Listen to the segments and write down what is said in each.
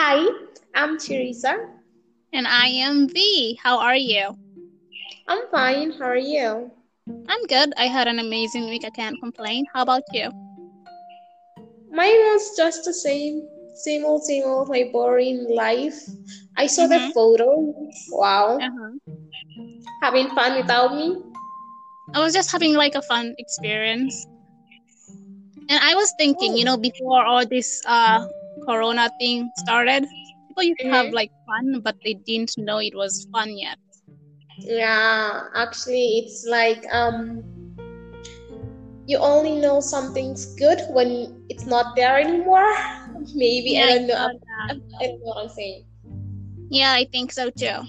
Hi, I'm Teresa. And I am V. How are you? I'm fine. How are you? I'm good. I had an amazing week. I can't complain. How about you? Mine was just the same, same old, same old, my boring life. I saw the Mhm. photo. Wow. Uh-huh. Having fun without me? I was just having like a fun experience. And I was thinking, you know, before all this uh corona thing started, people used to have Mhm. like fun, but they didn't know it was fun yet. Yeah, actually, it's like um, you only know something's good when it's not there anymore. Maybe I don't know. I I don't know what I'm saying. Yeah, I think so too.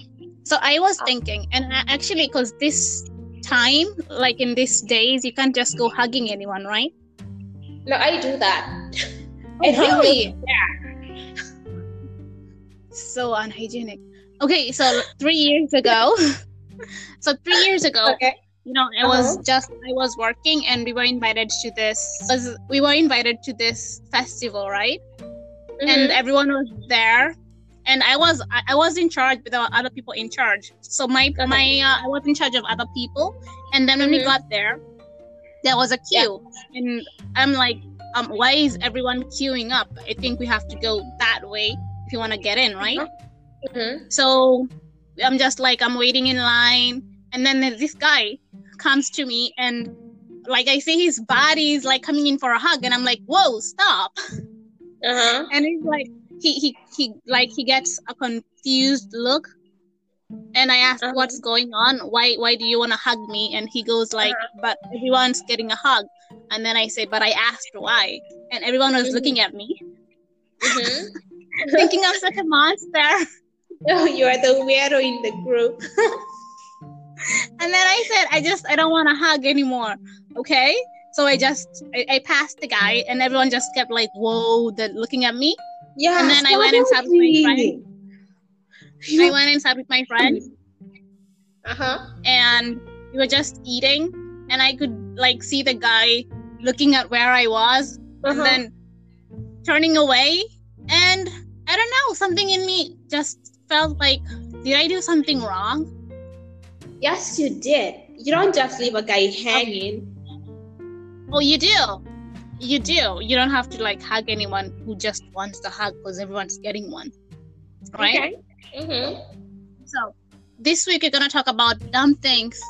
So I was Uh, thinking, and a- actually, because this time, like in these days, you can't just go hugging anyone, right? No, I do that. Oh, And really? Yeah. So unhygienic. Okay, so three years ago, so three years ago, Okay. you know, I was Uh-huh. just I was working, and we were invited to this. Was we were invited to this festival, right? And Mhm. everyone was there, and I was I, was in charge, but there were other people in charge. So my Okay. my uh, I was in charge of other people, and then when we Mhm. got there, there was a queue, and I'm like, um, why is everyone queuing up? I think we have to go that way if you want to get in, right? Mhm. So I'm just like I'm waiting in line, and then this guy comes to me, and like I see his body is like coming in for a hug, and I'm like, whoa, stop! Uh-huh. And he's like, he he he like he gets a confused look, and I asked Uh-huh. what's going on? Why why do you want to hug me? And he goes like, but everyone's getting a hug, and then I say, but I asked why, and everyone was Mhm. looking at me, Mhm. thinking I'm such a monster. Oh, you are the weirdo in the group. And then I said, I just, I don't want to hug anymore. Okay. So I just, I, I passed the guy and everyone just kept like, whoa, they're looking at me. Yeah. And then I went and my friend. I went inside with my friend Uh-huh. and we were just eating. And I could like see the guy looking at where I was and Uh-huh. then turning away. And I don't know, something in me just felt like, did I do something wrong? Yes, you did. You don't just leave a guy hanging. Oh, you do. You do. You don't have to like hug anyone who just wants to hug because everyone's getting one. Right? Okay. Mm-hmm. So, this week we're going to talk about dumb things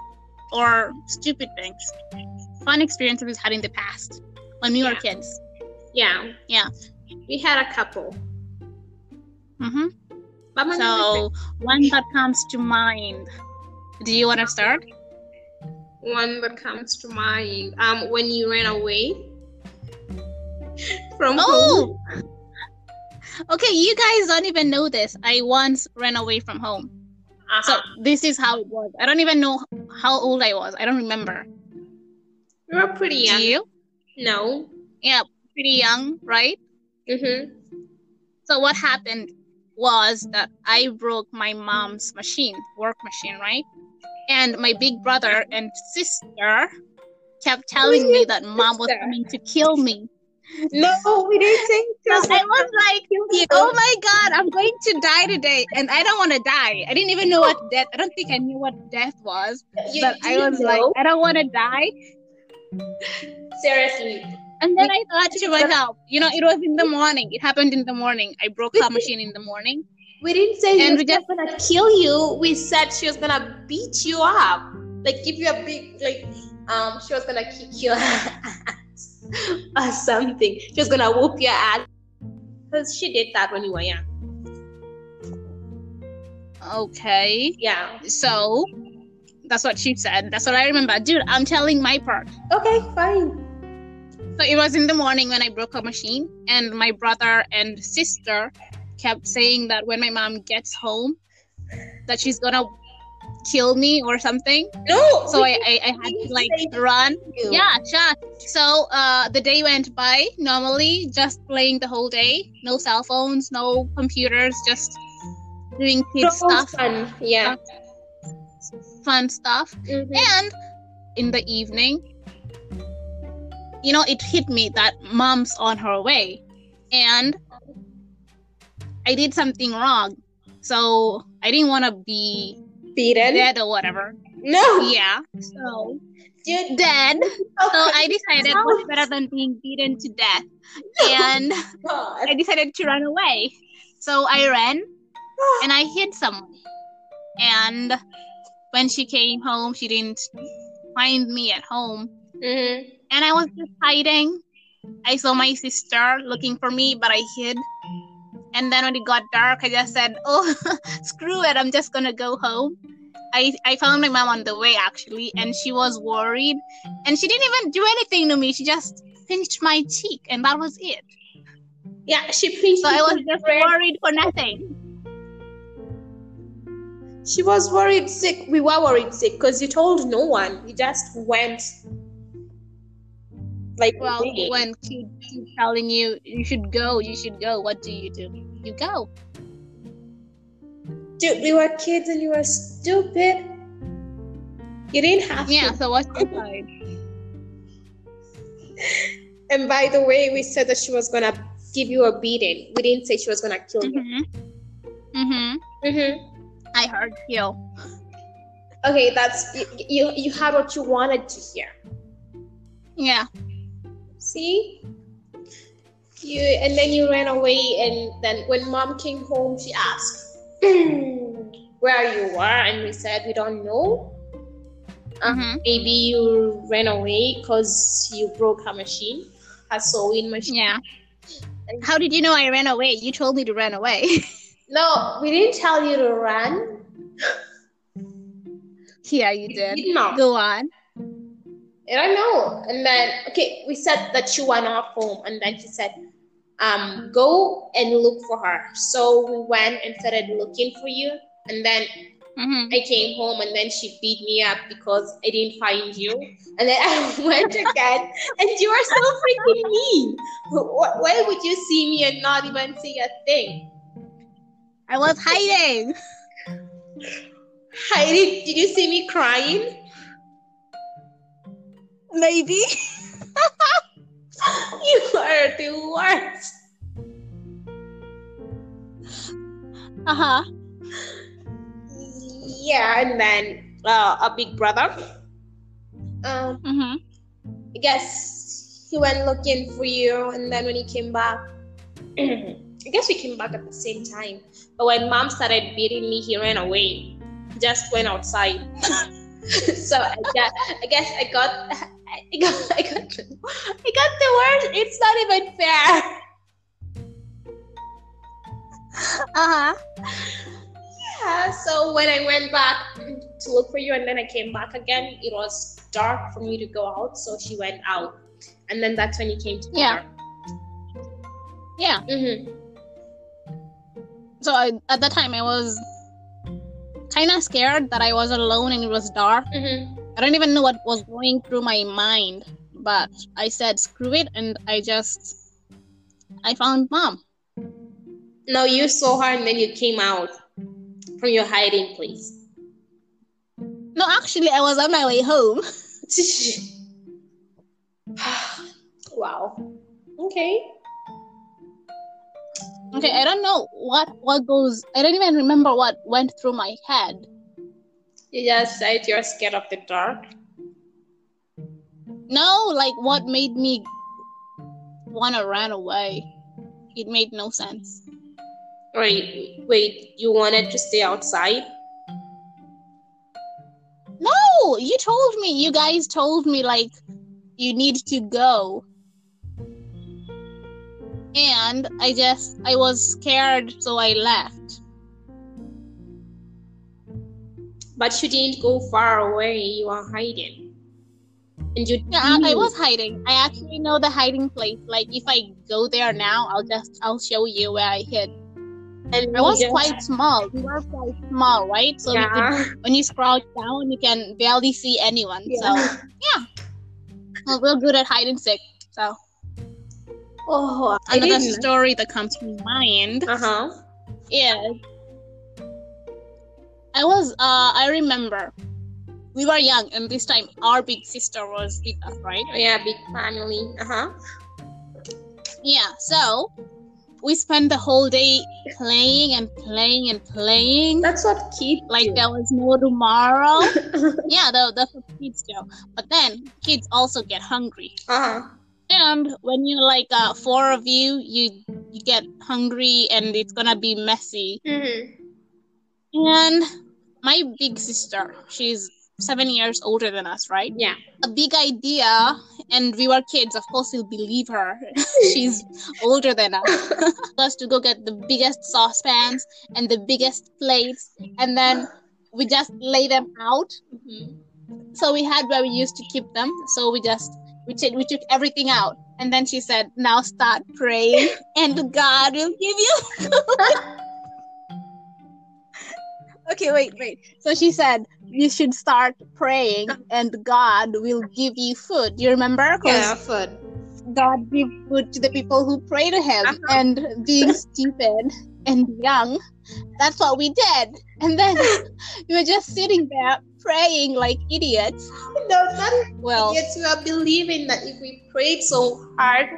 or stupid things, fun experiences we've had in the past when we were kids. Yeah. Yeah. We had a couple. hmm But So, one that comes to mind. Do you want to start? one that comes to mind. Um, when you ran away from home. Okay, you guys don't even know this. I once ran away from home. So, Uh-huh. this is how it was. I don't even know how old I was. I don't remember. You were pretty young. Do you? No. Yeah, pretty young, right? Mm-hmm. So what happened was that I broke my mom's machine, work machine, right? And my big brother and sister kept telling me that mom was coming to kill me. No, we didn't say So I was like, oh my god, I'm going to die today. And I don't want to die. I didn't even know what death, I don't think I knew what death was. You- But I was know? like, I don't want to die. seriously. And then I thought to myself, you know, it was in the morning. It happened in the morning. I broke her machine in the morning. We didn't say And she was gonna kill you. We said she was gonna beat you up, like give you a big like um. She was gonna kick ass or something. She was gonna whoop your ass. Cause she did that when you were young. Okay. Yeah. So that's what she said. That's what I remember. Dude, I'm telling my part. Okay, fine. So it was in the morning when I broke a machine, and my brother and sister kept saying that when my mom gets home, that she's gonna kill me or something. No. So I, I, I had to like run. you. Yeah, sure. So uh, the day went by normally, just playing the whole day. No cell phones, no computers, just doing kid So stuff, fun. Yeah. fun stuff. Mhm. And in the evening, you know, it hit me that mom's on her way. And I did something wrong. So I didn't want to be Beaten? dead or whatever. No. Yeah. So Dude, dead. So I decided Sounds- what's better than being beaten to death. And God. I decided to run away. So I ran and I hid someone. And when she came home, she didn't find me at home. Mhm. And I was just hiding. I saw my sister looking for me, but I hid. And then when it got dark, I just said, Oh, screw it, I'm just gonna go home. I, I found my mom on the way actually, and she was worried. And she didn't even do anything to me. She just pinched my cheek, and that was it. Yeah, she pinched So I was just bread. worried for nothing. She was worried sick. We were worried sick because you told no one. You just went. Like Well, away. when kids keep telling you you should go, you should go, what do you do? You go. dude, we were kids and you were stupid. You didn't have Yeah, to. so what's side? And by the way, we said that she was gonna give you a beating. We didn't say she was gonna kill you. Mm-hmm. Mm-hmm. Mm-hmm. I heard you. Okay, that's you, you. You had what you wanted to hear. Yeah. See? You and then you ran away and then when mom came home she asked where you were and we said we don't know. Uh, Mhm. Maybe you ran away because you broke her machine, her sewing machine. Yeah. How did you know I ran away? You told me to run away. No, we didn't tell you to run. yeah, you did. did not. Go on. I don't know. And then okay, we said that she went off home, and then she said, um, go and look for her. So we went and started looking for you, and then Mm-hmm. I came home, and then she beat me up because I didn't find you. And then I went again, and you are so freaking mean. Why would you see me and not even see a thing? I was hiding. Heidi, did you see me crying? Maybe. You are the worst. Uh-huh. Yeah, and then uh, a big brother. Um, Mm-hmm. I guess he went looking for you, and then when he came back, I guess we came back at the same time. But when mom started beating me, he ran away. He just went outside. so I got, I guess I got, I got, I got, I got the worst. It's not even fair. Uh-huh. Yeah, so when I went back to look for you and then I came back again, it was dark for me to go out, so she went out. And then that's when you came to the Yeah. Yeah. Mm-hmm. So I, at that time I was kind of scared that I was alone and it was dark. Mm-hmm. I don't even know what was going through my mind, but I said screw it and I just I found mom. No, you saw her and then you came out from your hiding place. No, actually I was on my way home. wow. Okay. Okay, I don't know what what goes. I don't even remember what went through my head. You just said you're scared of the dark. No, like what made me want to run away. It made no sense. Wait, wait, you wanted to stay outside? No, you told me. You guys told me like you need to go. And I just I was scared, so I left. But you didn't go far away, you are hiding. And you Yeah, I, I was hiding. I actually know the hiding place. Like if I go there now, I'll just I'll show you where I hid. and I was just- quite small. We were quite small, right? So could, yeah. when you crouch down, you can barely see anyone. So yeah. we're good at hide and seek. So Oh, another story that comes to mind Uh huh. is I was uh I remember we were young and this time our big sister was with us, right? Yeah, big family. Uh huh. Yeah, so we spent the whole day playing and playing and playing. That's what kids Like do. there was no tomorrow. yeah, tha- that's what kids do. But then kids also get hungry. uh-huh. And when you're like uh, four of you, you you get hungry and it's gonna be messy. Mhm. And my big sister, she's seven years older than us, right? Yeah. A big idea, and we were kids. Of course, you'll believe her. she's older than us. us to go get the biggest saucepans and the biggest plates, and then we just lay them out. Mhm. So we had where we used to keep them. So we just we took we took everything out, and then she said, "Now start praying, and God will give you." okay, wait, wait. So she said you should start praying, and God will give you food. You remember? Yeah, food. God give food to the people who pray to Him, Uh-huh. and being stupid and young, that's what we did. And then we were just sitting there praying like idiots. No, not Well, idiots. We are believing that if we prayed so hard,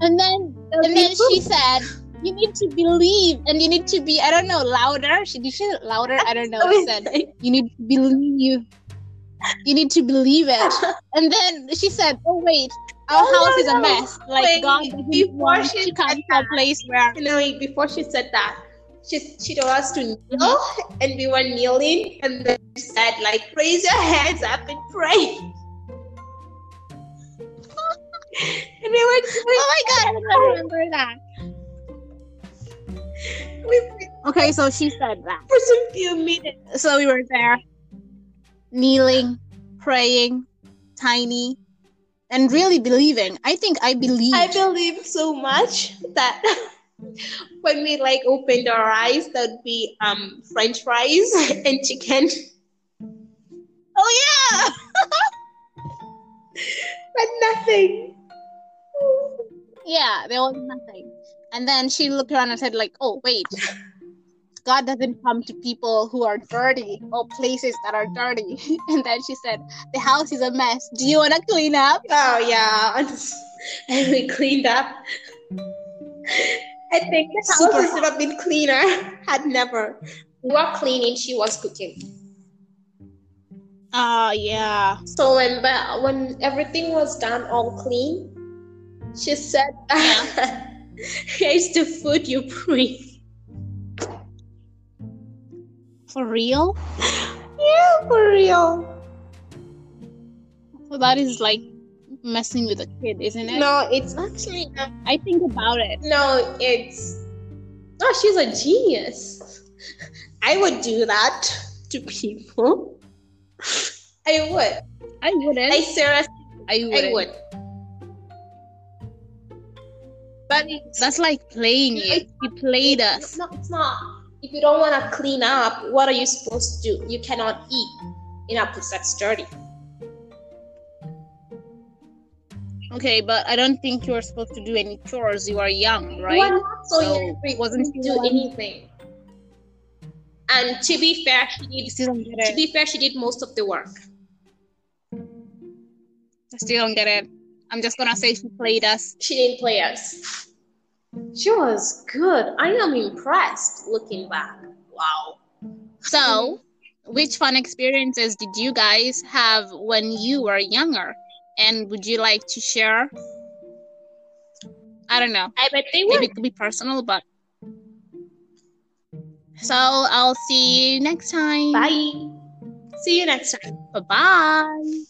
and then and then she said, "You need to believe, and you need to be I don't know louder." She did she louder? I don't know. She said you need to believe. You need to believe it. And then she said, "Oh wait, our Oh, house no, is a no. mess. Like Wait, God before she to come said to a place where." you know, before she said that, she she told us to kneel, mm-hmm. and we were kneeling, and then she said, like, raise your hands up and pray. and we were doing, Oh my God, I don't remember that. We Okay, so she said that. for some few minutes. So we were there, kneeling, praying, tiny, and really believing. I think I believe. I believe so much that when we like opened our eyes, that'd be um French fries and chicken, oh yeah. but nothing. Yeah, there was nothing. And then she mm. looked around and said, like, oh, wait. God doesn't come to people who are dirty or places that are dirty. And then she said, the house is a mess. Do you want to clean up? Oh yeah, and we cleaned up. I think the house Super would have been cleaner had never. We were cleaning, she was cooking. Oh, yeah. So when but when everything was done all clean, she said, "Here's the food you bring." For real? Yeah, for real. So that is like messing with a kid, isn't it? No, it's actually not. I think about it. No, it's. Oh, she's a genius. I would do that to people. I would. I wouldn't. I seriously, I wouldn't. I would. But That's like playing it. He played us. No, it's not. If you don't want to clean up, what are you supposed to do? You cannot eat in a place that's dirty. Okay, but I don't think you were supposed to do any chores. You are young, right? You are not so, So, young, you wasn't do anything. And to be fair, she did. To be fair, she did most of the work. I still don't get it. I'm just gonna say she played us. She didn't play us. She was good. I am impressed looking back. Wow. So, which fun experiences did you guys have when you were younger? And would you like to share? I don't know. I bet they Maybe it could be personal, but. So, I'll see you next time. Bye. See you next time. Bye bye.